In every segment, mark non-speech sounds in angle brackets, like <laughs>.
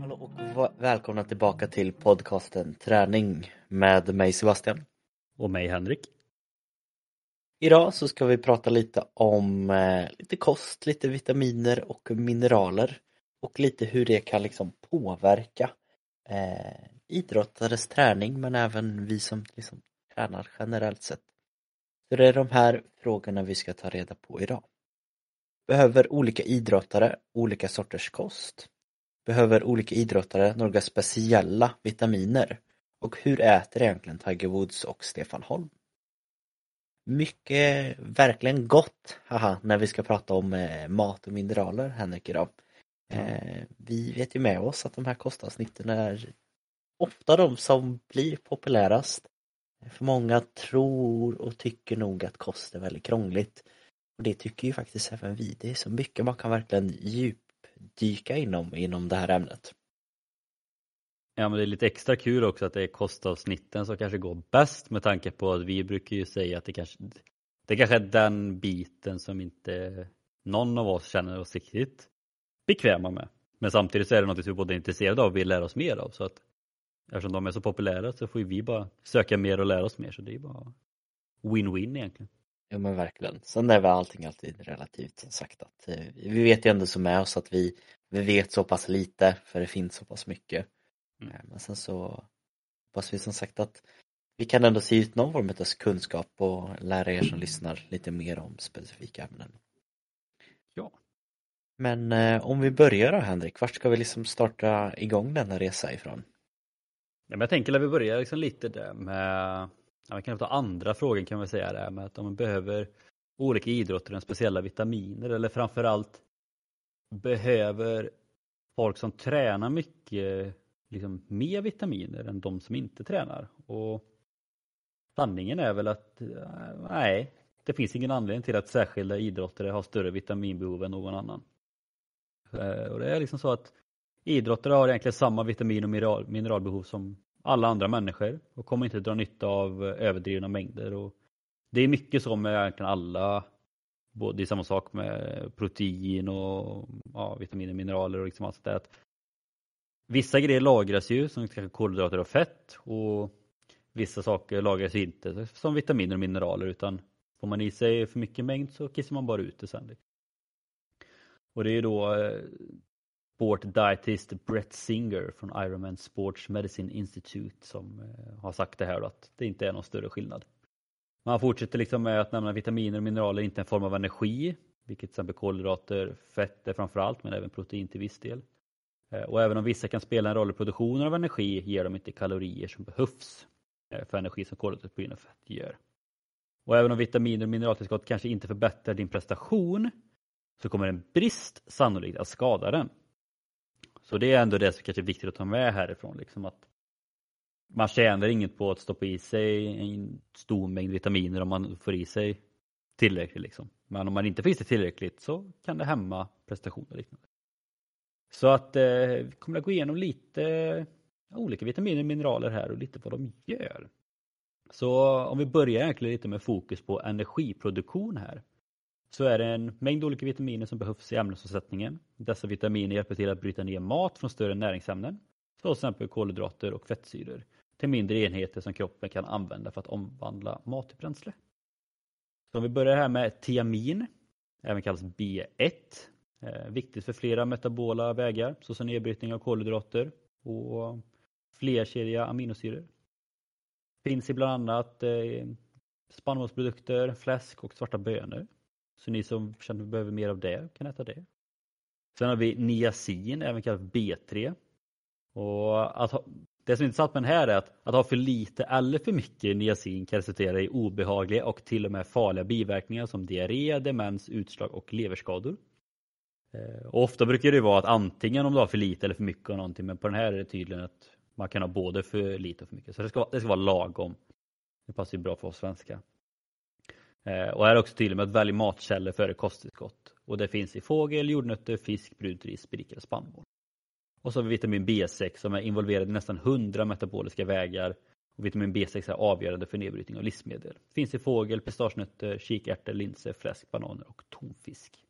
Hallå och välkomna tillbaka till podcasten Träning med mig Sebastian. Och mig Henrik. Idag så ska vi prata lite om eh, lite kost, lite vitaminer och mineraler och lite hur det kan liksom påverka eh, idrottares träning men även vi som liksom tränar generellt sett. Så det är de här frågorna vi ska ta reda på idag. Behöver olika idrottare olika sorters kost? Behöver olika idrottare några speciella vitaminer? Och hur äter egentligen Tiger Woods och Stefan Holm? Mycket, verkligen gott, haha, när vi ska prata om eh, mat och mineraler Henrik idag. Eh, vi vet ju med oss att de här kostavsnitten är ofta de som blir populärast. För många tror och tycker nog att kost är väldigt krångligt. Och det tycker ju faktiskt även vi. Det är så mycket man kan verkligen djupdyka inom, inom det här ämnet. Ja men det är lite extra kul också att det är kostavsnitten som kanske går bäst med tanke på att vi brukar ju säga att det kanske det kanske är den biten som inte någon av oss känner oss riktigt bekväma med. Men samtidigt så är det något vi både är intresserade av och vill lära oss mer av så att eftersom de är så populära så får vi bara söka mer och lära oss mer så det är bara win-win egentligen. Ja men verkligen. Sen är väl allting alltid relativt som sagt att eh, vi vet ju ändå som med oss att vi, vi vet så pass lite för det finns så pass mycket. Mm. Eh, Men sen så hoppas vi som sagt att vi kan ändå se ut någon form av kunskap och lära er som lyssnar lite mer om specifika ämnen. Men eh, om vi börjar då Henrik, vart ska vi liksom starta igång denna resa ifrån? Ja, men jag tänker att vi börjar liksom lite där med, ja, vi kan ta andra frågan kan vi säga där med att om man behöver olika idrotter speciella vitaminer eller framförallt behöver folk som tränar mycket liksom mer vitaminer än de som inte tränar. Och sanningen är väl att eh, nej, det finns ingen anledning till att särskilda idrottare har större vitaminbehov än någon annan. Eh, och det är liksom så att idrottare har egentligen samma vitamin och mineralbehov som alla andra människor och kommer inte dra nytta av överdrivna mängder. Och det är mycket så med egentligen alla, både, det är samma sak med protein och ja, vitaminer, mineraler och liksom allt sånt där. Att vissa grejer lagras ju som kanske kolhydrater och fett och vissa saker lagras ju inte som vitaminer och mineraler utan får man i sig för mycket mängd så kissar man bara ut det sen. Liksom. Och det är ju då eh, sport dietist Brett Singer från Ironman Sports Medicine Institute som eh, har sagt det här då, att det inte är någon större skillnad. Man fortsätter liksom med att nämna vitaminer och mineraler inte en form av energi, vilket till exempel kolhydrater, fett är framför framförallt, men även protein till viss del. Eh, och även om vissa kan spela en roll i produktionen av energi ger de inte kalorier som behövs eh, för energi som kolhydrater, protein och fett gör. Och även om vitaminer och mineraltillskott kanske inte förbättrar din prestation så kommer en brist sannolikt att skada den. Så det är ändå det som kanske är viktigt att ta med härifrån. Liksom att man tjänar inget på att stoppa i sig en stor mängd vitaminer om man får i sig tillräckligt. Liksom. Men om man inte får i sig tillräckligt så kan det hämma prestationer. och liknande. Så att eh, vi kommer att gå igenom lite olika vitaminer och mineraler här och lite vad de gör. Så om vi börjar egentligen lite med fokus på energiproduktion här så är det en mängd olika vitaminer som behövs i ämnesomsättningen. Dessa vitaminer hjälper till att bryta ner mat från större näringsämnen, till exempel kolhydrater och fettsyror, till mindre enheter som kroppen kan använda för att omvandla mat till bränsle. Så om vi börjar här med tiamin, även kallas B1, eh, viktigt för flera metabola vägar, såsom nedbrytning av kolhydrater och flerkedjiga aminosyror. Finns i bland annat eh, spannmålsprodukter, fläsk och svarta bönor. Så ni som känner att ni behöver mer av det kan äta det. Sen har vi niacin, även kallat B3. Och att ha, det som är intressant med den här är att, att ha för lite eller för mycket niacin kan resultera i obehagliga och till och med farliga biverkningar som diarré, demens, utslag och leverskador. Eh, och ofta brukar det vara att antingen om du har för lite eller för mycket av någonting men på den här är det tydligen att man kan ha både för lite och för mycket. Så det ska, det ska vara lagom. Det passar ju bra för oss svenskar. Eh, och här är också tydlig med att välja matkällor före kosttillskott. Och det finns i fågel, jordnötter, fisk, brunt ris, berikad spannmål. Och så har vi vitamin B6 som är involverad i nästan 100 metaboliska vägar. Och vitamin B6 är avgörande för nedbrytning av livsmedel. Finns i fågel, pistagenötter, kikärtor, linser, fläsk, bananer och tonfisk.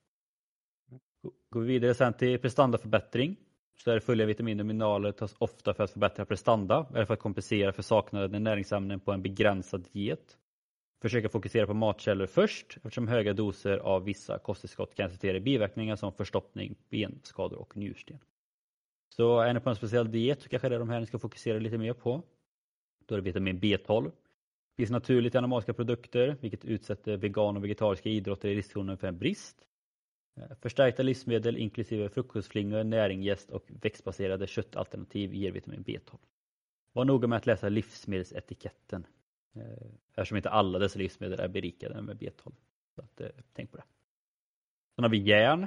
Går vi vidare sen till prestandaförbättring så är det vitaminer och mineraler tas ofta för att förbättra prestanda eller för att kompensera för saknade näringsämnen på en begränsad diet. Försöka fokusera på matkällor först eftersom höga doser av vissa kosttillskott kan resultera i biverkningar som förstoppning, benskador och njursten. Så är ni på en speciell diet så kanske det är de här ni ska fokusera lite mer på. Då är det vitamin B12. Det finns naturligt i animaliska produkter vilket utsätter vegan och vegetariska idrotter i riskzonen för en brist. Eh, förstärkta livsmedel inklusive frukostflingor, näringgäst och växtbaserade köttalternativ ger vitamin B12. Var noga med att läsa livsmedelsetiketten eftersom inte alla dessa livsmedel är berikade med B12. Så att, eh, tänk på det. Sen har vi järn.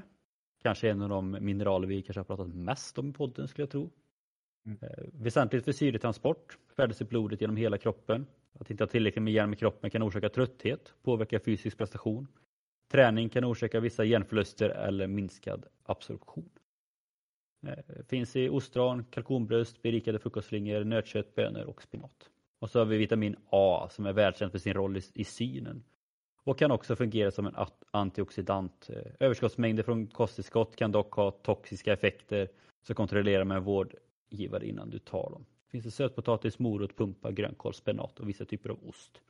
Kanske en av de mineraler vi kanske har pratat mest om i podden skulle jag tro. Mm. Väsentligt för syretransport, färdas i blodet genom hela kroppen. Att inte ha tillräckligt med järn i kroppen kan orsaka trötthet, påverka fysisk prestation, Träning kan orsaka vissa genförluster eller minskad absorption. Eh, finns i ostron, kalkonbröst, berikade frukostflingor, nötkött, bönor och spenat. Och så har vi vitamin A som är välkänt för sin roll i, i synen och kan också fungera som en antioxidant. Eh, överskottsmängder från kosttillskott kan dock ha toxiska effekter så kontrollera med en vårdgivare innan du tar dem. Finns det sötpotatis, morot, pumpa, grönkål, spenat och vissa typer av ost.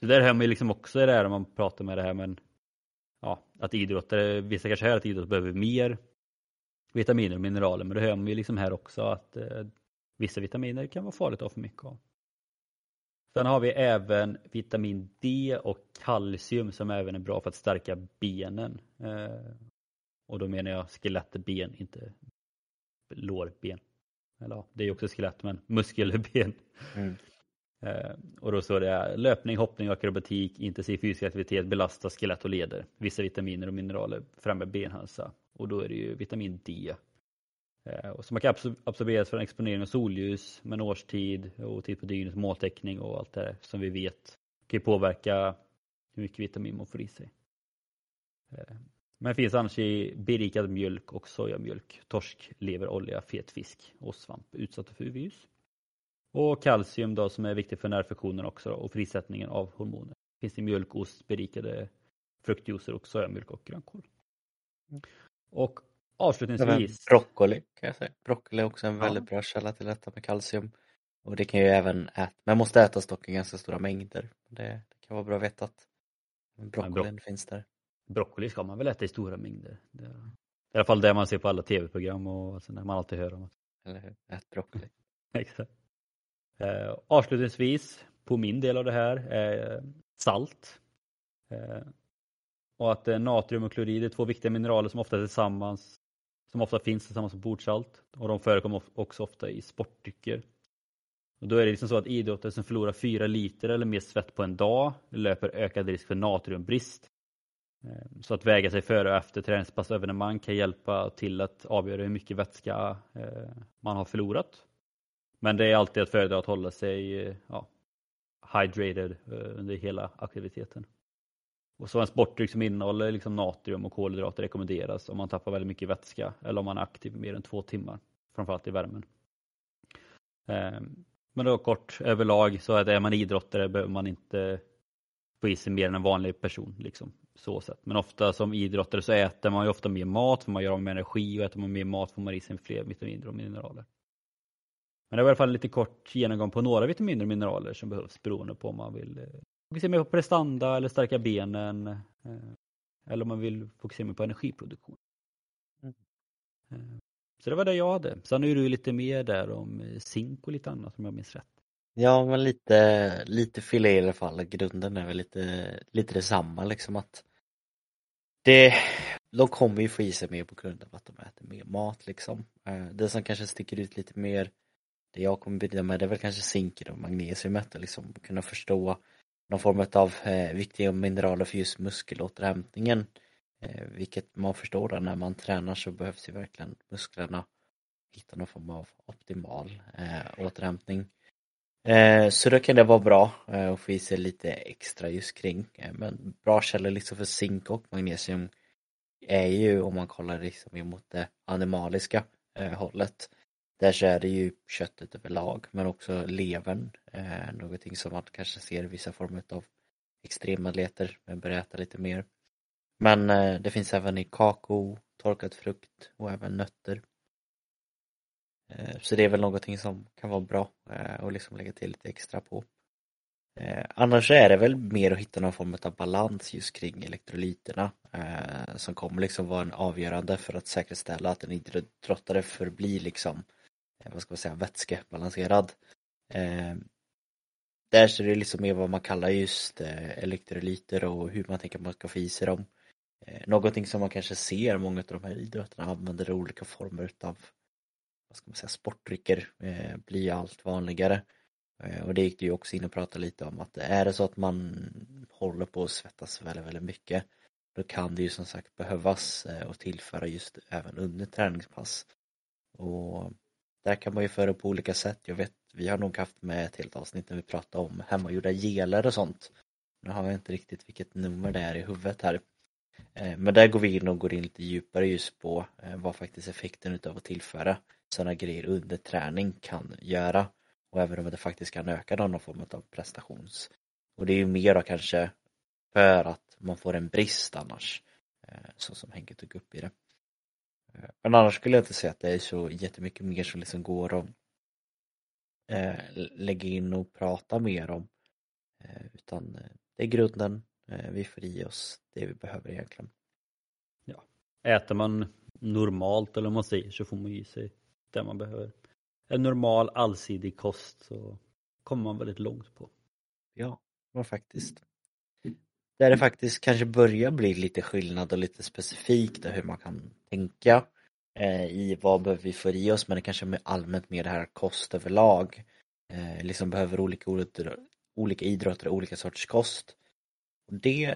Så där hör man liksom också det här om man pratar med det här men ja, att idrottare, vissa kanske hör att idrott behöver mer vitaminer och mineraler men det hör man ju liksom här också att eh, vissa vitaminer kan vara farligt att ha för mycket av. Sen har vi även vitamin D och kalcium som även är bra för att stärka benen. Eh, och då menar jag skelettben, inte lårben. Eller ja, det är också skelett men muskelben. Mm. Eh, och då står det löpning, hoppning, akrobatik, intensiv fysisk aktivitet belastar skelett och leder. Vissa vitaminer och mineraler främjar benhälsa och då är det ju vitamin D. Eh, och som man kan absorberas från exponering av solljus, med årstid och tid på dygnet, måltäckning och allt det som vi vet kan påverka hur mycket vitamin man får i sig. Eh, men finns annars i berikad mjölk och sojamjölk, torsk, lever, olja, fet fisk och svamp utsatta för UV-ljus. Och kalcium då som är viktigt för nervfunktionen också då, och frisättningen av hormoner. Finns i mjölk, ost, berikade fruktjuicer och sojamjölk och grönkål. Mm. Och avslutningsvis. Broccoli kan jag säga. Broccoli är också en väldigt bra källa till detta med kalcium. Och det kan ju även äta, man måste äta dock i ganska stora mängder. Det, det kan vara bra att veta att broccolin bro finns där. Broccoli ska man väl äta i stora mängder. Det, I alla fall det man ser på alla tv-program och sådär man alltid hör om. Eller hur, ät broccoli. <laughs> Exakt. Eh, avslutningsvis på min del av det här, eh, salt. Eh, och att eh, natrium och klorid är två viktiga mineraler som ofta tillsammans som ofta finns tillsammans med bordsalt och de förekommer också ofta i sportdrycker. Och då är det liksom så att idrottare som förlorar 4 liter eller mer svett på en dag löper ökad risk för natriumbrist. Ehm, så att väga sig före och efter träningspass och evenemang kan hjälpa till att avgöra hur mycket vätska eh, man har förlorat. Men det är alltid att föredra att hålla sig eh, ja, hydrated eh, under hela aktiviteten. Och så en sportdryck som innehåller liksom natrium och kolhydrater rekommenderas om man tappar väldigt mycket vätska eller om man är aktiv mer än två timmar, framförallt i värmen. Ehm, men då kort överlag så är, det, är man idrottare behöver man inte få i sig mer än en vanlig person. Liksom, så sätt. Men ofta som idrottare så äter man ju ofta mer mat för man gör av med energi och äter man mer mat får man i sig fler vitaminer och mineraler. Men det var i alla fall lite kort genomgång på några vitaminer och mineraler som behövs beroende på om man vill eh, fokusera mer på prestanda eller stärka benen eh, eller om man vill fokusera mer på energiproduktion. Mm. Eh, så det var det jag hade. Sen är du lite mer där om zink och lite annat om jag minns rätt. Ja men lite, lite filé i alla fall. Grunden är väl lite, lite detsamma liksom att det, de kommer ju få i sig mer på grund av att de äter mer mat liksom. Det som kanske sticker ut lite mer det jag kommer bidra med det är väl kanske zinken och magnesiumet och liksom kunna förstå någon form av eh, viktiga mineraler för just muskelåterhämtningen. Eh, vilket man förstår då, när man tränar så behövs ju verkligen musklerna hitta någon form av optimal eh, återhämtning. Eh, så då kan det vara bra eh, att få i sig lite extra just kring. Eh, men bra källor liksom för zink och magnesium är ju om man kollar liksom emot det animaliska eh, hållet där så är det ju köttet överlag men också levern, eh, någonting som man kanske ser i vissa former av extrematleter, men börjar äta lite mer. Men eh, det finns även i kakao, torkad frukt och även nötter. Eh, så det är väl någonting som kan vara bra eh, att liksom lägga till lite extra på. Eh, annars är det väl mer att hitta någon form av balans just kring elektrolyterna eh, som kommer liksom vara en avgörande för att säkerställa att en idrottare förblir liksom eh, Eh, vad ska man säga, vätskebalanserad. Eh, där så är det liksom mer vad man kallar just eh, elektrolyter och hur man tänker att man ska få i sig dem. Eh, någonting som man kanske ser många av de här idrotterna använder olika former utav vad ska man säga, sportdrycker eh, blir allt vanligare. Eh, och det gick du ju också in och pratade lite om att är det så att man håller på att svettas väldigt, väldigt mycket då kan det ju som sagt behövas eh, och tillföra just även under träningspass. Och där kan man ju föra på olika sätt. Jag vet, vi har nog haft med ett helt avsnitt när vi pratade om hemmagjorda geler och sånt. Nu har jag inte riktigt vilket nummer det är i huvudet här. Eh, men där går vi in och går in lite djupare just på eh, vad faktiskt effekten utav att tillföra sådana grejer under träning kan göra och även om det faktiskt kan öka någon form av prestations. Och det är ju mer då kanske för att man får en brist annars, eh, så som Henke tog upp i det. Eh, men annars skulle jag inte säga att det är så jättemycket mer som liksom går att eh, lägga in och prata mer om. Utan det är grunden, vi får i oss det vi behöver egentligen. Ja. Äter man normalt eller om man säger så får man i sig det man behöver en normal allsidig kost så kommer man väldigt långt på. Ja, men faktiskt. Där det faktiskt kanske börjar bli lite skillnad och lite specifikt hur man kan tänka eh, i vad behöver vi få i oss men det kanske är allmänt mer det här kost överlag. Eh, liksom behöver olika, olika, olika idrotter olika sorters kost. Och det,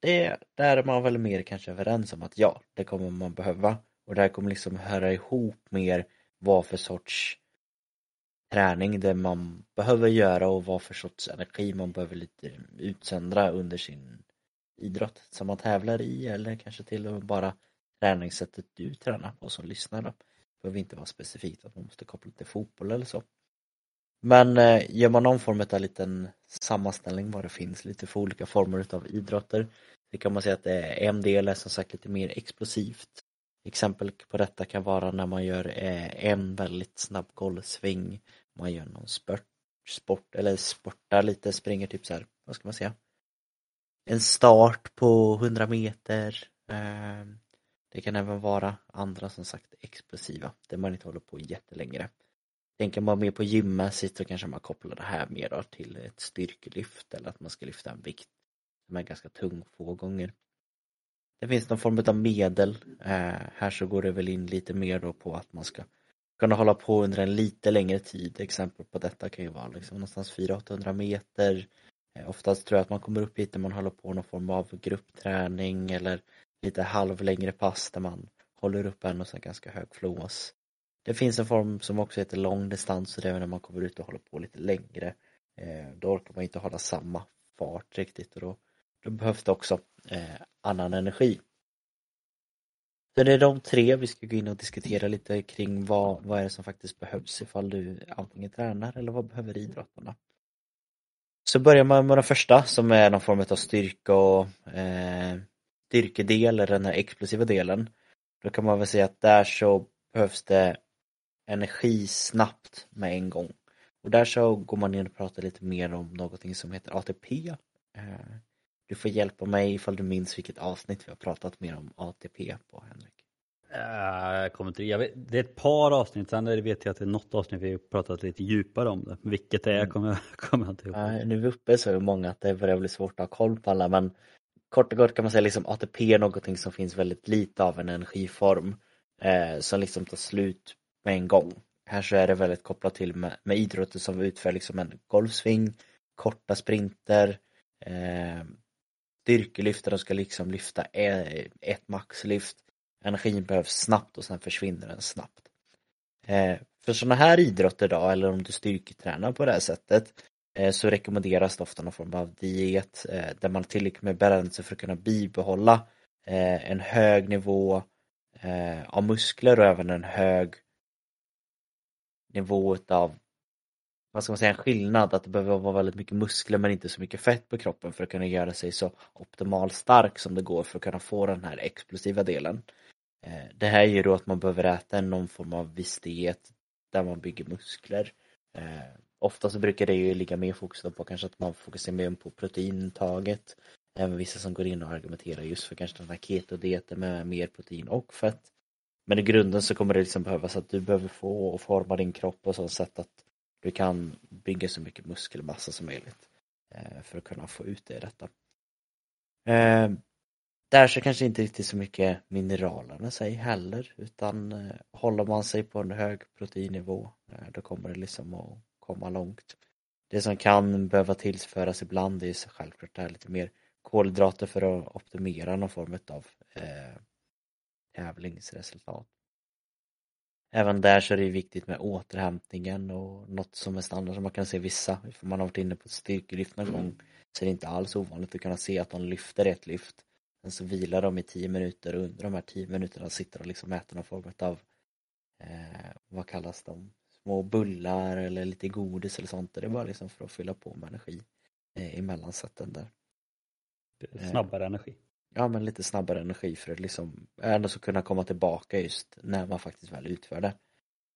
det, där är man väl mer kanske överens om att ja, det kommer man behöva. Och det här kommer liksom höra ihop mer vad för sorts träning det man behöver göra och vad för sorts energi man behöver lite utsöndra under sin idrott som man tävlar i eller kanske till och med bara träningssättet du tränar på som lyssnare. Det behöver inte vara specifikt att man måste koppla till fotboll eller så. Men eh, gör man någon form av liten sammanställning vad det finns lite för olika former av idrotter det kan man säga att en del är som sagt lite mer explosivt. Exempel på detta kan vara när man gör eh, en väldigt snabb golfsving man gör någon spurt, sport eller sportar lite, springer typ så här, vad ska man säga? En start på 100 meter. Ehm, det kan även vara andra som sagt explosiva, där man inte håller på jättelänge. Tänker man mer på gymmässigt så kanske man kopplar det här mer då till ett styrkelyft eller att man ska lyfta en vikt som är ganska tung få gånger. Det finns någon form av medel. Eh, här så går det väl in lite mer då på att man ska kunna hålla på under en lite längre tid. Exempel på detta kan ju vara liksom någonstans 400-800 meter. Eh, oftast tror jag att man kommer upp hit när man håller på någon form av gruppträning eller lite halvlängre pass där man håller upp en och sen ganska hög flås. Det finns en form som också heter långdistans och det är när man kommer ut och håller på lite längre. Eh, då orkar man inte hålla samma fart riktigt och då, då behövs det också eh, annan energi. Så det är de tre vi ska gå in och diskutera lite kring vad, vad är det som faktiskt behövs ifall du antingen tränar eller vad behöver idrottarna. Så börjar man med den första som är någon form av styrka och eh, styrkedel eller den här explosiva delen. Då kan man väl säga att där så behövs det energi snabbt med en gång. Och där så går man in och pratar lite mer om någonting som heter ATP. Eh, du får hjälpa mig ifall du minns vilket avsnitt vi har pratat mer om ATP på Henrik. Jag kommer inte, jag vet, det är ett par avsnitt, sen vet jag att det är något avsnitt vi har pratat lite djupare om det. Vilket det är mm. kommer, <laughs> kommer jag inte ihåg. Nu är vi uppe så är många att det börjar bli svårt att ha koll på alla men kort och gott kan man säga liksom ATP är någonting som finns väldigt lite av en energiform eh, som liksom tar slut med en gång. Här så är det väldigt kopplat till med, med idrotter som utför liksom en golfsving, korta sprinter, eh, styrkelyft där de ska liksom lyfta e, ett maxlyft. Energin behövs snabbt och sen försvinner den snabbt. Eh, för sådana här idrotter då, eller om du styrketränar på det här sättet, eh, så rekommenderas det ofta någon form av diet eh, där man har tillräckligt med balans för att kunna bibehålla en hög nivå av muskler och även en hög nivå av vad ska man säga, en skillnad att det behöver vara väldigt mycket muskler men inte så mycket fett på kroppen för att kunna göra sig så optimalt stark som det går för att kunna få den här explosiva delen. Eh, det här är ju då att man behöver äta någon form av viss diet där man bygger muskler. Eh, ofta så brukar det ju ligga mer fokus på kanske att man fokuserar mer på proteintaget. Även vissa som går in och argumenterar just för kanske den här keto-dieten med mer protein och fett. Men i grunden så kommer det liksom behövas att du behöver få och forma din kropp på så sätt att du kan bygga så mycket muskelmassa som möjligt eh, för att kunna få ut det i detta. Eh, där så kanske inte riktigt så mycket mineralerna sig heller utan eh, håller man sig på en hög proteinnivå då kommer det liksom att komma långt. Det som kan behöva tillföras ibland är självklart det här lite mer kolhydrater för att optimera någon form av eh, tävlingsresultat. Även där så är det viktigt med återhämtningen och något som är standard som man kan se vissa, om man har varit inne på styrkelyft någon gång så är det inte alls ovanligt att kunna se att de lyfter ett lyft Sen så vilar de i tio minuter och under de här tio minuterna sitter de liksom och äter någon form av eh, vad kallas de? Små bullar eller lite godis eller sånt. Det är bara liksom för att fylla på med energi eh, i mellansätten där. Snabbare eh, energi. Ja men lite snabbare energi för att liksom ändå så kunna komma tillbaka just när man faktiskt väl utför det.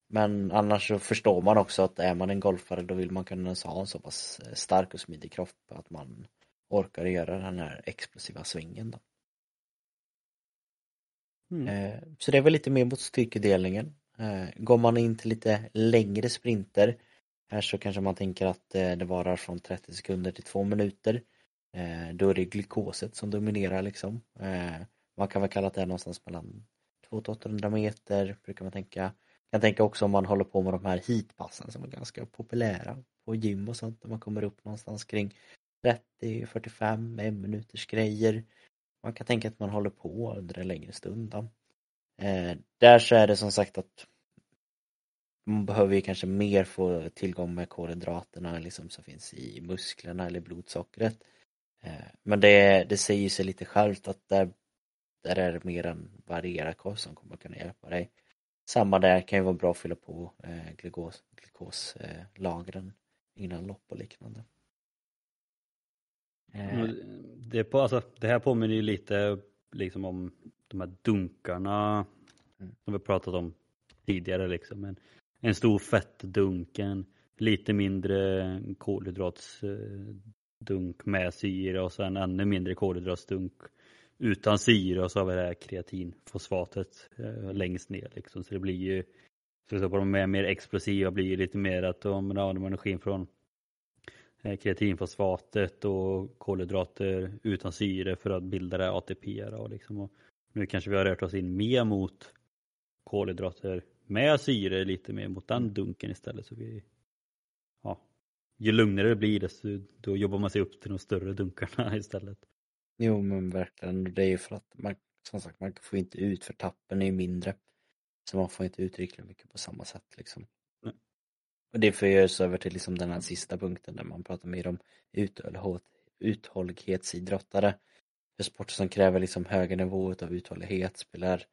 Men annars så förstår man också att är man en golfare då vill man kunna ha en så pass eh, stark och smidig kropp att man orkar göra den här explosiva svingen då. Mm. Eh, så det är väl lite mer mot styrkedelningen. Eh, går man in till lite längre sprinter här så kanske man tänker att det varar från 30 sekunder till 2 minuter. Eh, då är det glykoset som dominerar liksom. Eh, man kan väl kalla det någonstans mellan 200-800 meter brukar man tänka. Jag kan tänka också om man håller på med de här heatpassen som är ganska populära på gym och sånt. när man kommer upp någonstans kring 30-45 en minuters grejer. Man kan tänka att man håller på under en längre stund. Då. Eh, där så är det som sagt att man behöver ju kanske mer få tillgång med kolhydraterna liksom som finns i musklerna eller blodsockret. Eh, men det, det säger sig lite självt att där, där är det mer en varierad kost som kommer kunna hjälpa dig. Samma där kan ju vara bra att fylla på eh, glukos, glukoslagren innan lopp och liknande. Eh. Det, på, alltså, det här påminner ju lite liksom om de här dunkarna mm. som vi pratat om tidigare. Liksom. En, en stor fettdunk, en lite mindre kolhydrats dunk med syre och sen ännu mindre kolhydratsdunk utan syre och så har vi det här kreatinfosfatet eh, längst ner liksom. Så det blir ju, så på de är mer explosiva blir ju lite mer att de använder energin från eh, kreatinfosfatet och kolhydrater utan syre för att bilda det ATP. Och liksom. och nu kanske vi har rört oss in mer mot kolhydrater med syre, lite mer mot den dunken istället. Så vi ju lugnare det blir desto då jobbar man sig upp till de större dunkarna <laughs> istället. Jo men verkligen, det är ju för att man som sagt man får inte ut för tappen är ju mindre. Så man får inte ut riktigt mycket på samma sätt liksom. Nej. Och det för oss över till liksom den här sista punkten där man pratar mer om uthållighetsidrottare. För sporter som kräver liksom högre nivå av uthållighet spelar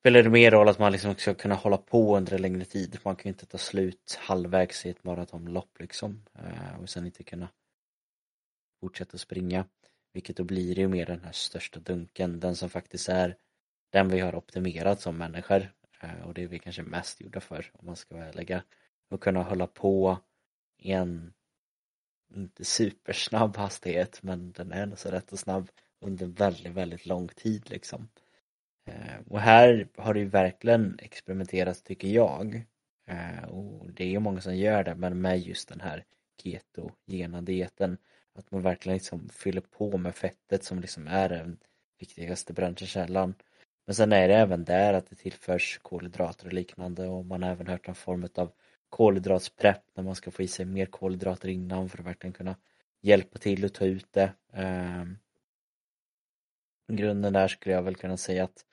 spelar det mer roll att man liksom ska kunna hålla på under en längre tid. Man kan ju inte ta slut halvvägs i ett maratonlopp liksom eh, och sen inte kunna fortsätta springa. Vilket då blir det ju mer den här största dunken, den som faktiskt är den vi har optimerat som människor eh, och det är vi kanske mest gjorda för om man ska vara ärliga. Att kunna hålla på i en inte supersnabb hastighet men den är ändå så rätt och snabb under väldigt, väldigt lång tid liksom. Eh, och här har det ju verkligen experimenterats tycker jag. Eh, och det är ju många som gör det, men med just den här ketogena dieten. Att man verkligen liksom fyller på med fettet som liksom är den viktigaste bränslekällan. Men sen är det även där att det tillförs kolhydrater och liknande och man har även hört någon form av kolhydratsprepp när man ska få i sig mer kolhydrater innan för att verkligen kunna hjälpa till att ta ut det. Eh, I grunden där skulle jag väl kunna säga att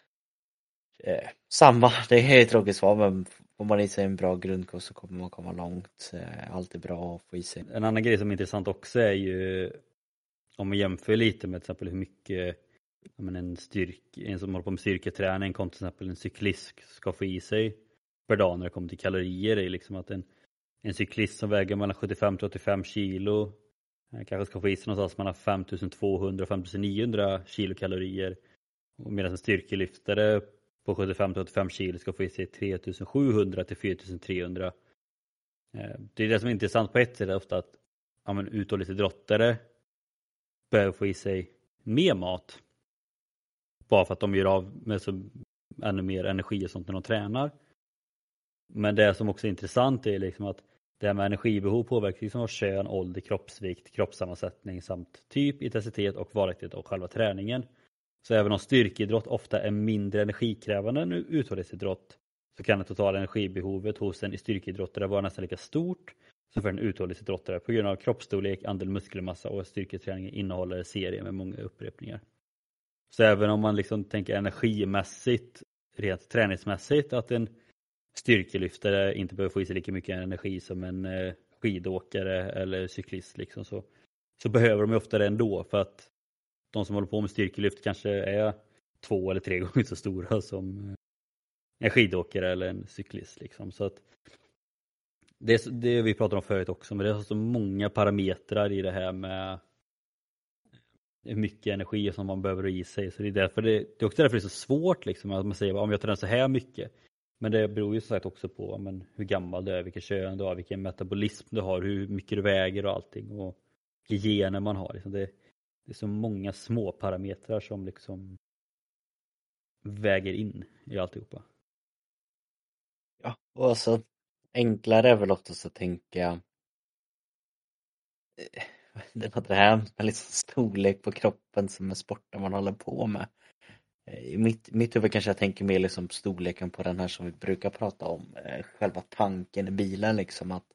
eh, samma, det är ett tråkigt svar men får man i sig en bra grundkost så kommer man komma långt. Eh, allt är bra att få i sig. En annan grej som är intressant också är ju om man jämför lite med till exempel hur mycket men en, styrk, en som håller på med styrketräning kontra till exempel en cyklist ska få i sig. per dag när det kommer till kalorier är liksom att en, en cyklist som väger mellan 75 till 85 kilo eh, kanske ska få i sig någonstans mellan 5200 och 5900 kilokalorier. Medan en styrkelyftare på 75 till 85 kilo ska få i sig 3700 till 4300. Eh, det är det som är intressant på ett sätt är ofta att ja, men uthållighetsidrottare behöver få i sig mer mat. Bara för att de gör av med så ännu mer energi och sånt när de tränar. Men det som också är intressant är liksom att det här med energibehov påverkar liksom av kön, ålder, kroppsvikt, kroppssammansättning samt typ, intensitet och varaktighet av själva träningen. Så även om styrkeidrott ofta är mindre energikrävande än uthållighetsidrott så kan det totala energibehovet hos en styrkeidrottare vara nästan lika stort som för en uthållighetsidrottare på grund av kroppsstorlek, andel muskelmassa och styrketräningen innehåller serier med många upprepningar. Så även om man liksom tänker energimässigt, rent träningsmässigt, att en styrkelyftare inte behöver få i sig lika mycket energi som en eh, skidåkare eller cyklist liksom så, så behöver de ju ofta det ändå för att de som håller på med styrkelyft kanske är två eller tre <laughs> gånger så stora som eh, en skidåkare eller en cyklist. Liksom. Så att det, är, det vi pratade om förut också, men det är så många parametrar i det här med hur mycket energi som man behöver i sig. Så det är, därför det, det är också därför det är så svårt liksom, att man säger om jag tränar så här mycket. Men det beror ju som sagt också på men, hur gammal du är, vilket kön du har, vilken metabolism du har, hur mycket du väger och allting. Och vilka gener man har. Liksom. Det, det är så många små parametrar som liksom väger in i alltihopa. Ja, och alltså enklare är väl oftast att tänka det var det här med liksom storlek på kroppen som är sporten man håller på med. Eh, I mitt, mitt huvud kanske jag tänker mer liksom storleken på den här som vi brukar prata om, eh, själva tanken i bilen liksom att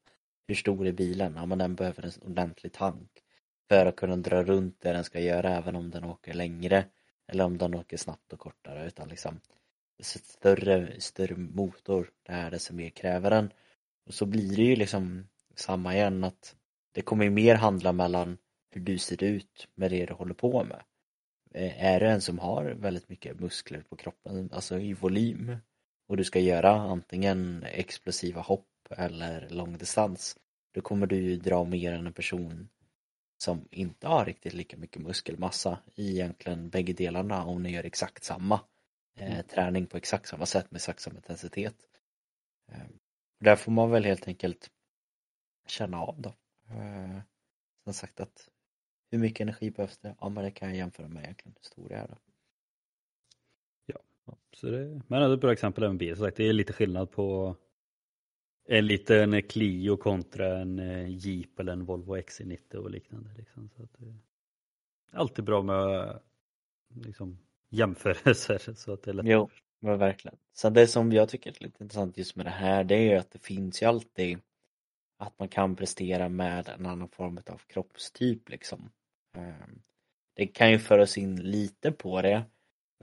hur stor är bilen? Ja men den behöver en ordentlig tank för att kunna dra runt det den ska göra även om den åker längre eller om den åker snabbt och kortare utan liksom större, större motor, det är det som mer kräver den. Och så blir det ju liksom samma igen att det kommer ju mer handla mellan hur du ser ut med det du håller på med. Eh, är du en som har väldigt mycket muskler på kroppen, alltså i volym och du ska göra antingen explosiva hopp eller långdistans då kommer du ju dra mer än en person som inte har riktigt lika mycket muskelmassa i egentligen bägge delarna om ni gör exakt samma eh, mm. träning på exakt samma sätt med exakt samma intensitet. Eh, där får man väl helt enkelt känna av då. Eh, som sagt att hur mycket energi behövs det? Ja men det kan jag jämföra med egentligen hur stor det är då. Ja, så det, men det är ett bra exempel även bil. Så sagt, det är lite skillnad på en liten Clio kontra en eh, Jeep eller en Volvo XC90 och liknande. Liksom. Så att eh, alltid bra med liksom, jämförelser. <laughs> Så att det är lätt jo, men verkligen. Så det som jag tycker är lite intressant just med det här det är ju att det finns ju alltid att man kan prestera med en annan form av kroppstyp liksom. Ehm, det kan ju föra oss in lite på det.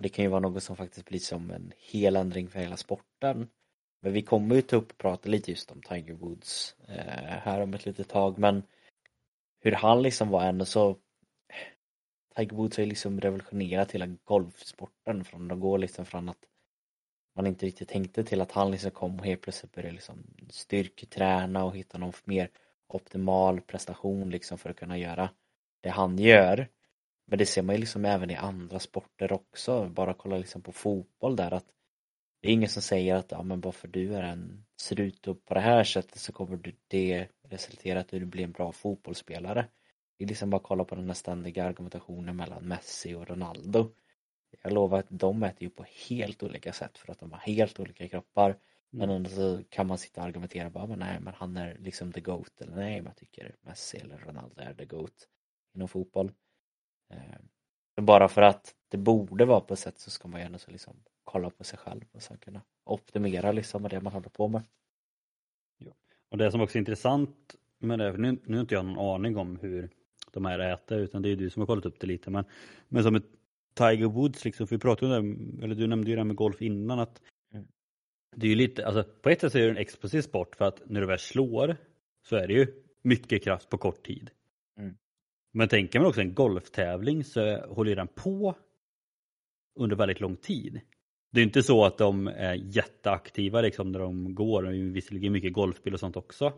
Det kan ju vara något som faktiskt blir som en heländring för hela sporten. Men vi kommer ju ta upp och prata lite just om Tiger Woods eh, här om ett litet tag men hur han liksom var ändå så Tiger Woods har ju liksom revolutionerat hela golfsporten från att gå liksom från att man inte riktigt tänkte till att han liksom kom och helt plötsligt började liksom styrketräna och hitta någon mer optimal prestation liksom för att kunna göra det han gör. Men det ser man ju liksom även i andra sporter också, bara kolla liksom på fotboll där att det är ingen som säger att ja, men bara för du är en, ser ut på det här sättet så kommer du det resultera att du blir en bra fotbollsspelare. Det är liksom bara kolla på den här ständiga argumentationen mellan Messi och Ronaldo. Jag lovar att de äter ju på helt olika sätt för att de har helt olika kroppar. Men ändå så kan man sitta och argumentera bara, men nej men han är liksom the GOAT eller nej men jag tycker Messi eller Ronaldo är the GOAT inom fotboll. Eh, bara för att det borde vara på ett sätt så ska man ju ändå så liksom kolla på sig själv och sen kunna optimera liksom med det man håller på med. Ja. Och det som också är intressant med det, nu, nu har inte jag någon aning om hur de här äter utan det är du som har kollat upp det lite men, men som ett Tiger Woods liksom, för vi pratade om det, eller du nämnde ju det här med golf innan att mm. det är ju lite, alltså på ett sätt så är det en explosiv sport för att när du väl slår så är det ju mycket kraft på kort tid. Mm. Men tänker man också en golftävling så håller den på under väldigt lång tid. Det är inte så att de är jätteaktiva liksom när de går. Det är visserligen mycket golfspel och sånt också.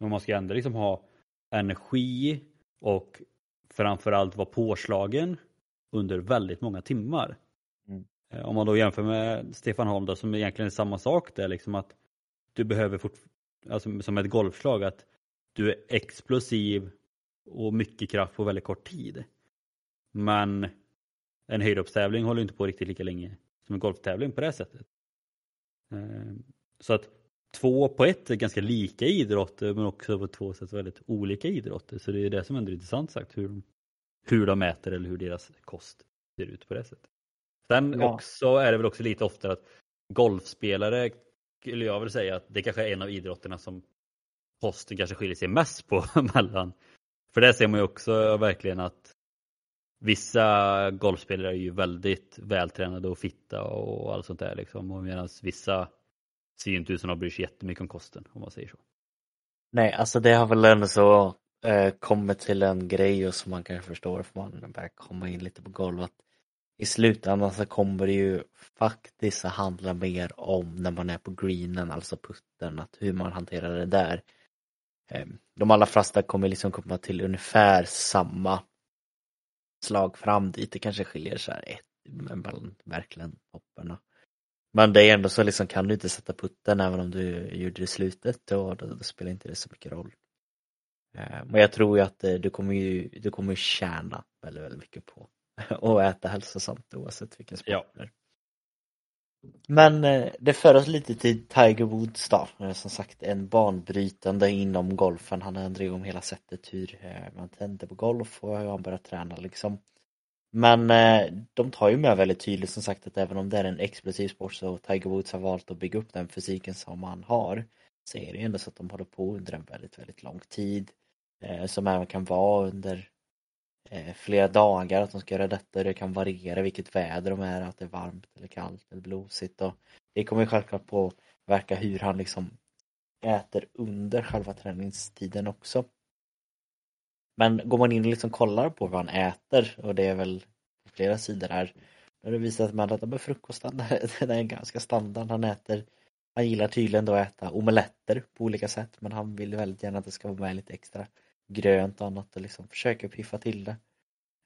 Men man ska ändå liksom ha energi och framförallt vara påslagen under väldigt många timmar. Mm. Eh, om man då jämför med Stefan Holm då, som egentligen är samma sak där liksom att du behöver fort, alltså som ett golfslag att du är explosiv och mycket kraft på väldigt kort tid. Men en höjdhoppstävling håller inte på riktigt lika länge som en golftävling på det sättet. Eh, så att två på ett är ganska lika idrotter men också på två sätt väldigt olika idrotter. Så det är det som ändå är intressant sagt hur, hur de mäter eller hur deras kost ser ut på det sättet. Sen ja. också är det väl också lite oftare att golfspelare skulle jag väl säga att det kanske är en av idrotterna som kosten kanske skiljer sig mest på <laughs> mellan. För det ser man ju också verkligen att vissa golfspelare är ju väldigt vältränade och fitta och allt sånt där liksom. Och medan vissa ser ju inte ut som de bryr sig jättemycket om kosten om man säger så. Nej, alltså det har väl ändå så eh, kommit till en grej och som man kanske förstår för man börjar komma in lite på golvet. I slutändan så kommer det ju faktiskt att handla mer om när man är på greenen, alltså putten, att hur man hanterar det där. Eh, de allra flesta kommer liksom komma till ungefär samma slag fram dit. Det kanske skiljer så här ett mellan verkligen topparna. Men det är ändå så liksom kan du inte sätta putten även om du gjorde det i slutet då, då, då spelar inte det så mycket roll. Eh, men jag tror ju att eh, du kommer ju, du kommer tjäna väldigt, väldigt mycket på <laughs> att äta hälsosamt oavsett vilken sport ja. det är. Men eh, det för oss lite till Tiger Woods då, eh, som sagt en banbrytande inom golfen. Han ändrade ändrat om hela sättet hur eh, man tänder på golf och hur han börjar träna liksom. Men de tar ju med väldigt tydligt som sagt att även om det är en explosiv sport så Tiger Woods har valt att bygga upp den fysiken som han har så är det ju ändå så att de håller på under en väldigt, väldigt lång tid som även kan vara under Eh, flera dagar att de ska göra detta. Det kan variera vilket väder de är, att det är varmt eller kallt eller blåsigt och det kommer självklart påverka hur han liksom äter under själva träningstiden också. Men går man in och liksom kollar på vad han äter och det är väl flera sidor här då har det visat sig att med frukosten <laughs> den är ganska standard. Han äter han gillar tydligen då att äta omeletter på olika sätt men han vill väldigt gärna att det ska vara med lite extra grönt och annat och liksom försöker piffa till det.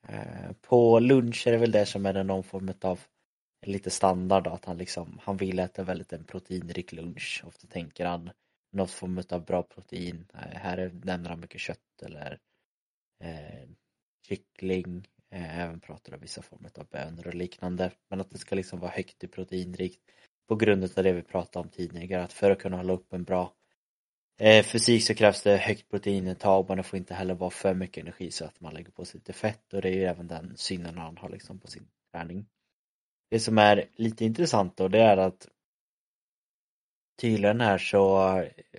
Eh, på lunch är det väl det som är någon form av lite standard då, att han liksom han vill äta väldigt en proteinrik lunch. Ofta tänker han något form av bra protein. Eh, här nämner han mycket kött eller eh, kyckling, eh, även pratar om vissa former av bönor och liknande. Men att det ska liksom vara högt i proteinrikt på grund av det vi pratade om tidigare att för att kunna hålla upp en bra eh, fysik så krävs det högt proteinintag men det får inte heller vara för mycket energi så att man lägger på sig lite fett och det är ju även den synen han har liksom på sin träning. Det som är lite intressant då det är att tydligen här så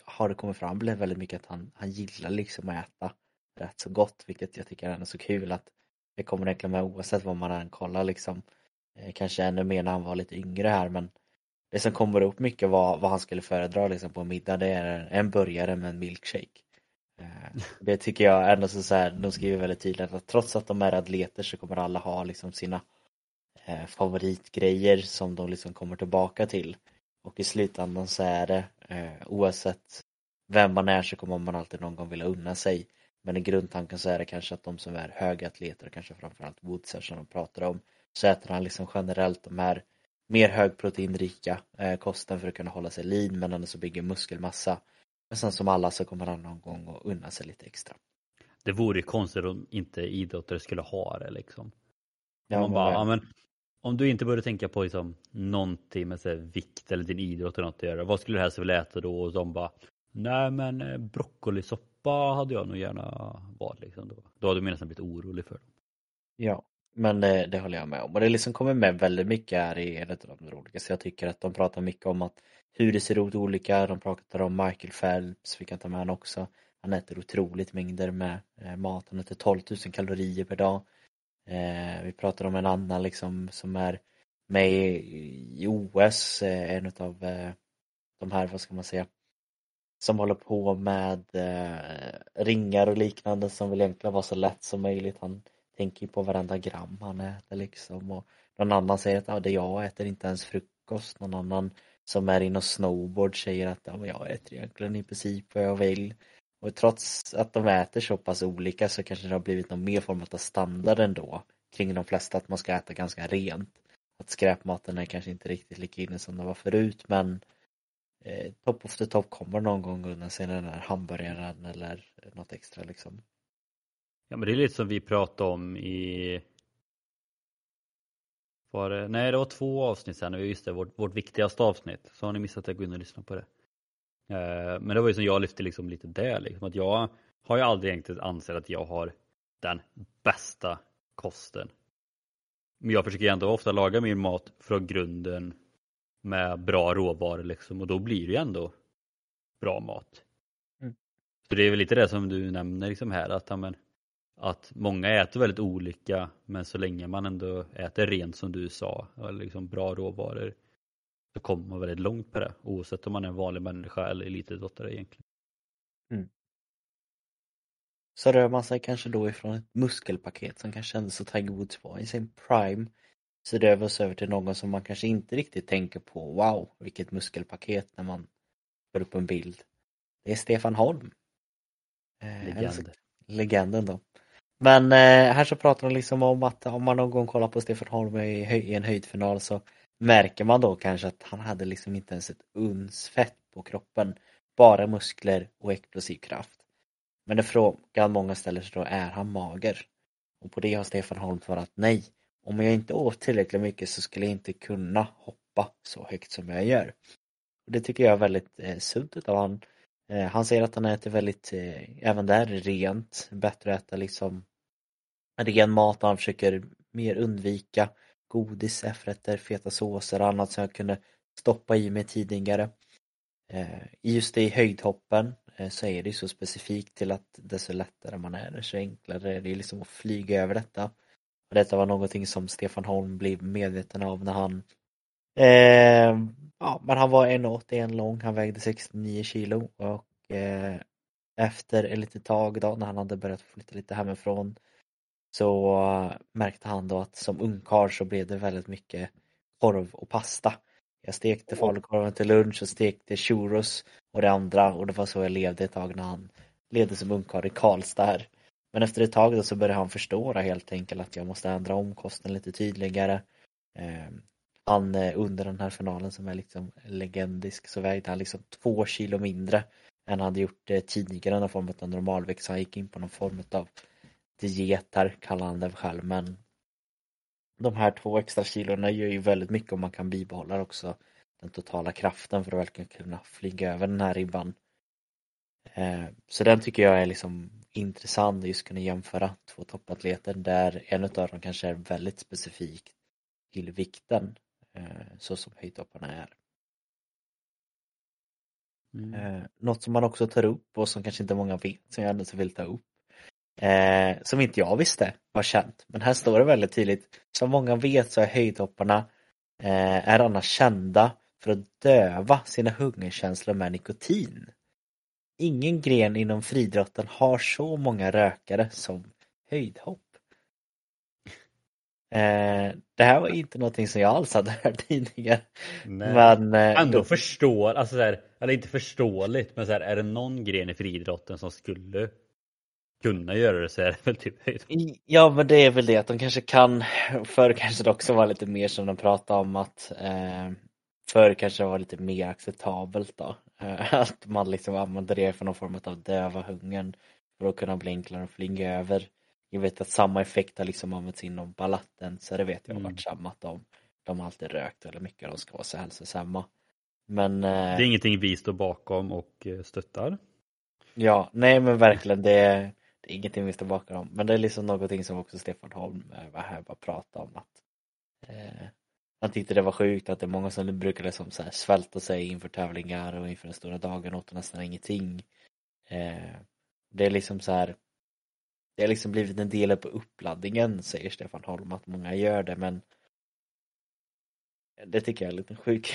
har det kommit fram väldigt mycket att han, han gillar liksom att äta rätt så gott vilket jag tycker är så kul att det kommer egentligen med oavsett vad man än kollar liksom. Eh, kanske ännu mer när han var lite yngre här men det som kommer upp mycket vad, vad han skulle föredra liksom på middag det är en burgare med en milkshake. Eh, det tycker jag ändå så, så här, de skriver väldigt tydligt att trots att de är atleter så kommer alla ha liksom sina eh, favoritgrejer som de liksom kommer tillbaka till. Och i slutändan så är det eh, oavsett vem man är så kommer man alltid någon gång vilja unna sig men i grundtanken så är det kanske att de som är höga atleter, kanske framförallt Woodsar som de pratar om, så äter han liksom generellt de här mer högproteinrika eh, kosten för att kunna hålla sig lean men ändå så bygger muskelmassa. Men sen som alla så kommer han någon gång att unna sig lite extra. Det vore ju konstigt om inte idrottare skulle ha det liksom. Ja, man bara, ja, men, om du inte börjar tänka på liksom, någonting med så här, vikt eller din idrott eller något att göra, vad skulle du helst vilja äta då? Och de bara, nej men eh, broccolisoppa hade jag nog gärna valt liksom då. Då hade jag nästan blivit orolig för dem. Ja, men det, det håller jag med om. Och det liksom kommer med väldigt mycket här i en av de olika. Så jag tycker att de pratar mycket om att hur det ser ut olika. De pratar om Michael Phelps, vi kan ta med honom också. Han äter otroligt mängder med eh, mat. Han äter 12 000 kalorier per dag. Eh, vi pratar om en annan liksom som är med i OS, eh, en av eh, de här, vad ska man säga, som håller på med eh, ringar och liknande som vill egentligen vara så lätt som möjligt. Han tänker på varenda gram han äter liksom och Någon annan säger att ja, det jag äter inte ens frukost. Någon annan som är inne och snowboard säger att ja, jag äter egentligen i princip vad jag vill. Och trots att de äter så pass olika så kanske det har blivit någon mer form av standard ändå kring de flesta att man ska äta ganska rent. Att skräpmaten är kanske inte riktigt lika inne som den var förut men eh, top of the top kommer någon gång undan sig den där hamburgaren eller något extra liksom. Ja men det är lite som vi pratade om i var det, nej det var två avsnitt sen, just det, vårt, vårt viktigaste avsnitt. Så har ni missat det, gå in och lyssna på det. Eh, men det var ju som jag lyfte liksom lite där, liksom, att jag har ju aldrig egentligen ansett att jag har den bästa kosten. Men jag försöker ändå ofta laga min mat från grunden med bra råvaror liksom och då blir det ju ändå bra mat. Mm. Så det är väl lite det som du nämner liksom här att, amen, att många äter väldigt olika men så länge man ändå äter rent som du sa, eller liksom bra råvaror så kommer man väldigt långt på det oavsett om man är en vanlig människa eller elitidrottare egentligen. Mm. Så rör man sig kanske då ifrån ett muskelpaket som kanske kändes så Tiger Woods var i sin prime så rör vi oss över till någon som man kanske inte riktigt tänker på wow vilket muskelpaket när man får upp en bild. Det är Stefan Holm. Eh, Legend. Legenden då. Men eh, här så pratar de liksom om att om man någon gång kollar på Stefan Holm i, i en höjdfinal så märker man då kanske att han hade liksom inte ens ett uns fett på kroppen. Bara muskler och explosiv kraft. Men det frågan många ställer sig då, är han mager? Och på det har Stefan Holm svarat nej. Om jag inte åt tillräckligt mycket så skulle jag inte kunna hoppa så högt som jag gör. Och Det tycker jag är väldigt eh, sunt utav han. Eh, han säger att han äter väldigt, eh, även där, rent. Bättre att äta liksom ren mat och han försöker mer undvika godis, efterrätter, feta såser och annat som jag kunde stoppa i mig tidigare. Eh, just i höjdhoppen så är det så specifikt till att desto lättare man är, desto enklare är det liksom att flyga över detta. Och detta var någonting som Stefan Holm blev medveten av när han eh, Ja, men han var 1,81 lång, han vägde 69 kilo och eh, efter ett litet tag då när han hade börjat flytta lite hemifrån så märkte han då att som ungkarl så blev det väldigt mycket korv och pasta. Jag stekte falukorven till lunch och stekte churros och det andra och det var så jag levde ett tag när han levde som ungkarl i Karlstad här. Men efter ett tag då så började han förstå helt enkelt att jag måste ändra om kosten lite tydligare. Han under den här finalen som är liksom legendisk så vägde han liksom två kilo mindre än han hade gjort eh, tidigare, någon form av normalvikt. Så han gick in på någon form av dieter kallar han det själv. Men de här två extra kilorna gör ju väldigt mycket om man kan bibehålla också den totala kraften för att verkligen kunna flyga över den här ribban. Eh, så den tycker jag är liksom intressant, just kunna jämföra två toppatleter där en av dem kanske är väldigt specifik till vikten så som höjdhopparna är. Mm. Eh, något som man också tar upp och som kanske inte många vet som jag ändå vill ta upp eh, som inte jag visste var känt. Men här står det väldigt tydligt. Som många vet så är höjdhopparna eh, är annars kända för att döva sina hungerkänslor med nikotin. Ingen gren inom friidrotten har så många rökare som höjdhopp. Eh, det här var inte någonting som jag alls hade hört tidigare. Nej. Men eh, ändå då... förstår, alltså så här, eller inte förståeligt, men så här, är det någon gren i friidrotten som skulle kunna göra det så är det väl typ Ja men det är väl det att de kanske kan, förr kanske det också var lite mer som de pratade om att eh, förr kanske det var lite mer acceptabelt då. Eh, att man liksom använde det för någon form av döva hungern för att kunna bli enklare att flyga över. Jag vet att samma effekt har liksom använts inom balatten så det vet jag har mm. varit samma att de, de har alltid rökt väldigt mycket, de ska vara så hälsosamma. Men, eh, det är ingenting vi står bakom och eh, stöttar. Ja, nej men verkligen det det är ingenting vi står bakom. Men det är liksom någonting som också Stefan Holm eh, var här och pratade om att eh, han tyckte det var sjukt att det är många som brukar liksom så här svälta sig inför tävlingar och inför den stora dagen och åt nästan ingenting. Eh, det är liksom så här det har liksom blivit en del på uppladdningen säger Stefan Holm att många gör det men det tycker jag är lite sjuk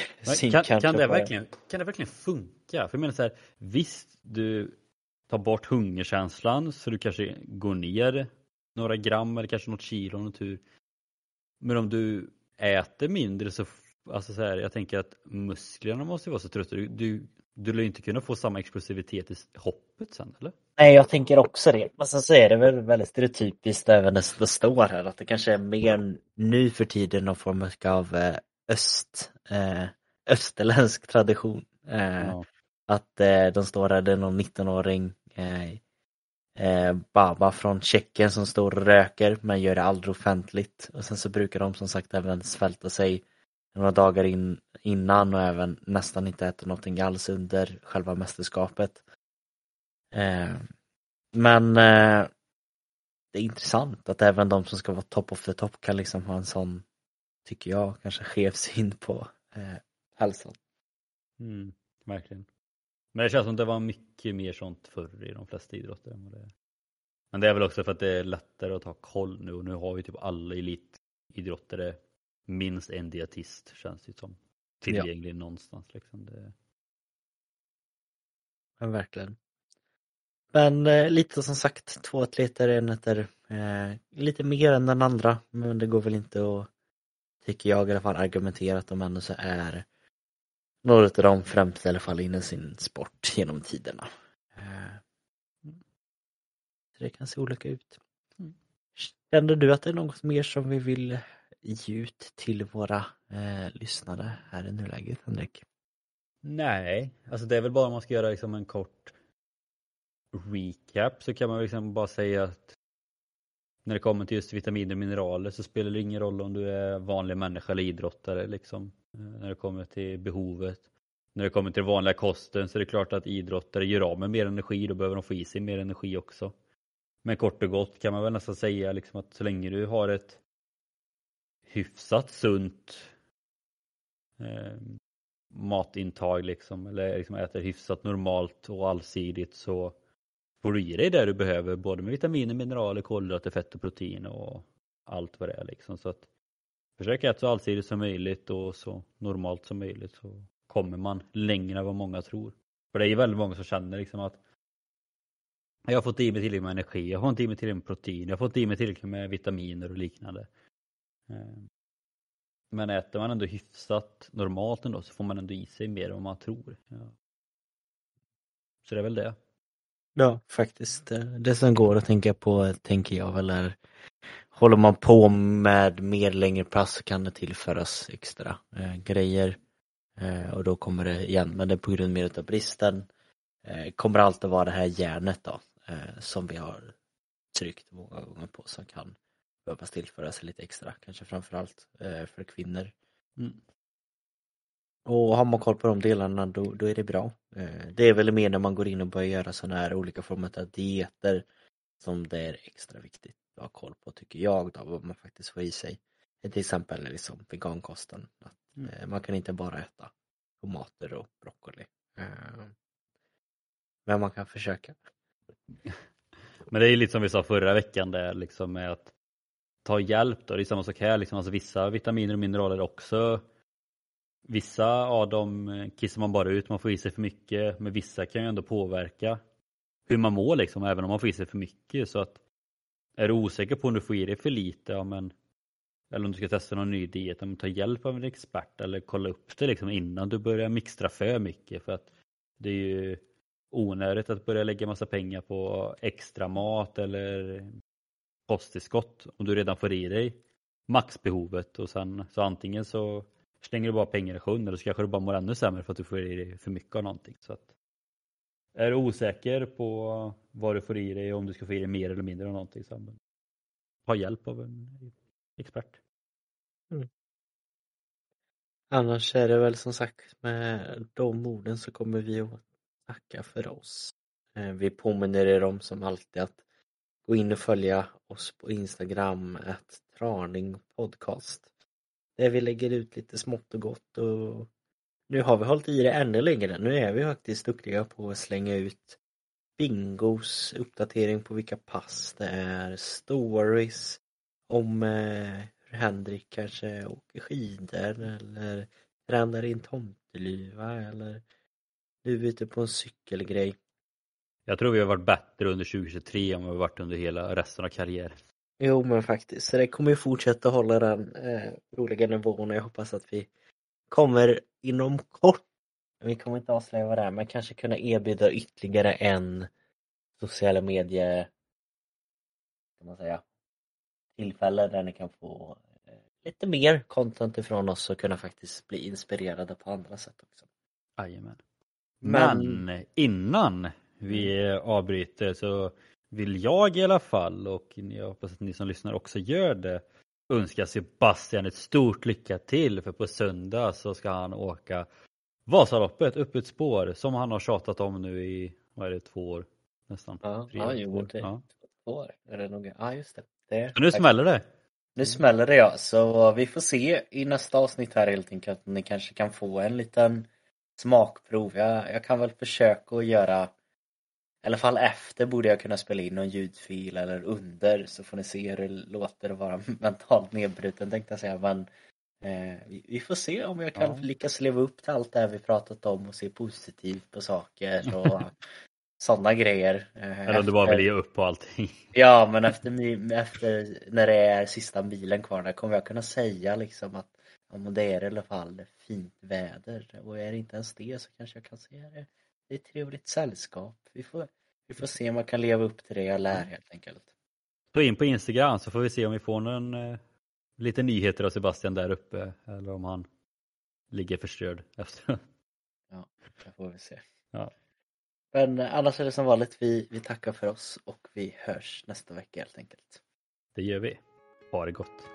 kan, kan, det verkligen, kan det verkligen funka? För jag menar så här, visst du ta bort hungerkänslan så du kanske går ner några gram eller kanske något kilo om tur. Men om du äter mindre så, alltså så här, jag tänker att musklerna måste vara så trötta. Du, du, du lär ju inte kunna få samma explosivitet i hoppet sen eller? Nej, jag tänker också det. Men sen så är det väl väldigt stereotypiskt även det det står här att det kanske är mer nu för tiden någon form av eh, öst, eh, österländsk tradition. Eh, Ja. Att eh, de står där, det är någon 19-åring eh, eh, Baba från Tjeckien som står och röker men gör det aldrig offentligt. Och sen så brukar de som sagt även svälta sig några dagar in, innan och även nästan inte äta någonting alls under själva mästerskapet. Eh, men eh, det är intressant att även de som ska vara top of the top kan liksom ha en sån, tycker jag, kanske skev syn på eh, hälsan. Mm, verkligen. Men det känns som det var mycket mer sånt förr i de flesta idrotter. än vad det är. Men det är väl också för att det är lättare att ta koll nu och nu har vi typ alla elitidrottare minst en dietist känns det som. Tillgänglig någonstans liksom. Det... Men verkligen. Men eh, lite som sagt, två atleter, en heter eh, lite mer än den andra. Men det går väl inte att, tycker jag i alla fall, argumentera att de ändå så är några av de främsta i alla fall inom sin sport genom tiderna. Eh, det kan se olika ut. Mm. Känner du att det är något mer som vi vill ge ut till våra eh, lyssnare här i nuläget, Henrik? Nej, alltså det är väl bara om man ska göra liksom en kort recap så kan man liksom bara säga att när det kommer till just vitaminer och mineraler så spelar det ingen roll om du är vanlig människa eller idrottare liksom. Eh, när det kommer till behovet. När det kommer till den vanliga kosten så är det klart att idrottare gör av med mer energi, då behöver de få i sig mer energi också. Men kort och gott kan man väl nästan säga liksom att så länge du har ett hyfsat sunt eh, matintag liksom, eller liksom äter hyfsat normalt och allsidigt så får du i dig det du behöver både med vitaminer, mineraler, kolhydrater, fett och protein och allt vad det är liksom. Så att försök äta så allsidigt som möjligt och så normalt som möjligt så kommer man längre än vad många tror. För det är ju väldigt många som känner liksom att jag har fått i mig tillräckligt med energi, jag har fått i mig tillräckligt med protein, jag har fått i mig tillräckligt med vitaminer och liknande. Eh, men äter man ändå hyfsat normalt ändå så får man ändå i sig mer än vad man tror. Ja. Så det är väl det. Ja, faktiskt. Eh, Det som går att tänka på, tänker jag väl är Håller man på med mer längre pass så kan det tillföras extra eh, grejer. Eh, och då kommer det igen, men det är på grund mer av bristen. Eh, kommer alltid vara det här järnet då, eh, som vi har tryckt många gånger på som kan behövas tillföras lite extra, kanske framförallt eh, för kvinnor. Mm. Och har man koll på de delarna då, då är det bra. Eh, Det är väl mer när man går in och börjar göra sådana här olika former av dieter som det är extra viktigt att ha koll på tycker jag då, vad man faktiskt får i sig. Till exempel liksom vegankosten. Att, Mm. eh, Man kan inte bara äta tomater och broccoli. Eh, Men man kan försöka. <laughs> Men det är ju lite som vi sa förra veckan där liksom med att ta hjälp då. Det är samma sak här liksom. Alltså vissa vitaminer och mineraler också. Vissa av dem eh, kissar man bara ut, man får i sig för mycket. Men vissa kan ju ändå påverka hur man mår liksom, även om man får i sig för mycket. Så att är du osäker på om du får i dig för lite, ja men eller om du ska testa någon ny diet, ja, men ta hjälp av en expert eller kolla upp det liksom innan du börjar mixtra för mycket. För att det är ju onödigt att börja lägga massa pengar på extra mat eller kosttillskott om du redan får i dig maxbehovet och sen så antingen så slänger du bara pengar i sjön eller så kanske du bara mår ännu sämre för att du får i dig för mycket av någonting. Så att, är du osäker på vad du får i dig och om du ska få i dig mer eller mindre av någonting så ha hjälp av en expert. Mm. Annars är det väl som sagt med de orden så kommer vi att tacka för oss. Eh, vi påminner er om som alltid att gå in och följa oss på Instagram, att Traning Podcast. Där vi lägger ut lite smått och gott och nu har vi hållit i det ännu längre. Nu är vi faktiskt duktiga på att slänga ut bingos, uppdatering på vilka pass det är, stories om eh, hur Henrik kanske åker skidor eller tränar in tomteluva eller du är ute på en cykelgrej. Jag tror vi har varit bättre under 2023 än vad vi har varit under hela resten av karriären. Jo men faktiskt, så det kommer ju fortsätta hålla den eh, roliga nivån och jag hoppas att vi kommer inom kort, vi kommer inte avslöja vad det är, men kanske kunna erbjuda ytterligare en sociala medier kan man säga, tillfälle där ni kan få eh, lite mer content ifrån oss och kunna faktiskt bli inspirerade på andra sätt också. Jajamän. Men- Men innan vi avbryter så vill jag i alla fall och jag hoppas att ni som lyssnar också gör det önska Sebastian ett stort lycka till för på söndag så ska han åka Vasaloppet upp ett spår som han har tjatat om nu i, vad är det, två år nästan. Ja, Tre jo, det, ja. två år är det nog. Ja, just det. det Så nu smäller det! Nu smäller det ja, så vi får se i nästa avsnitt här helt enkelt. Ni kanske kan få en liten smakprov. Jag, jag kan väl försöka att göra i alla fall efter borde jag kunna spela in någon ljudfil eller under så får ni se hur det låter att vara <laughs> mentalt nedbruten tänkte jag säga men eh, vi, får se om jag kan Ja. lyckas leva upp till allt det här vi pratat om och se positivt på saker <laughs> och sådana grejer. Eh, Eller om du bara vill ge upp på allting. <laughs> Ja men efter, efter när det är sista bilen kvar där kommer jag kunna säga liksom att men det är i alla fall fint väder och är det inte ens det så kanske jag kan säga det. Det är ett trevligt sällskap. Vi får, vi får se om jag kan leva upp till det jag lär helt enkelt. Så in på Instagram så får vi se om vi får någon eh, lite nyheter av Sebastian där uppe eller om han ligger förstörd <laughs> efter. Ja, det får vi se. Ja. Men annars är det som vanligt, vi, vi tackar för oss och vi hörs nästa vecka helt enkelt. Det gör vi. Ha det gott.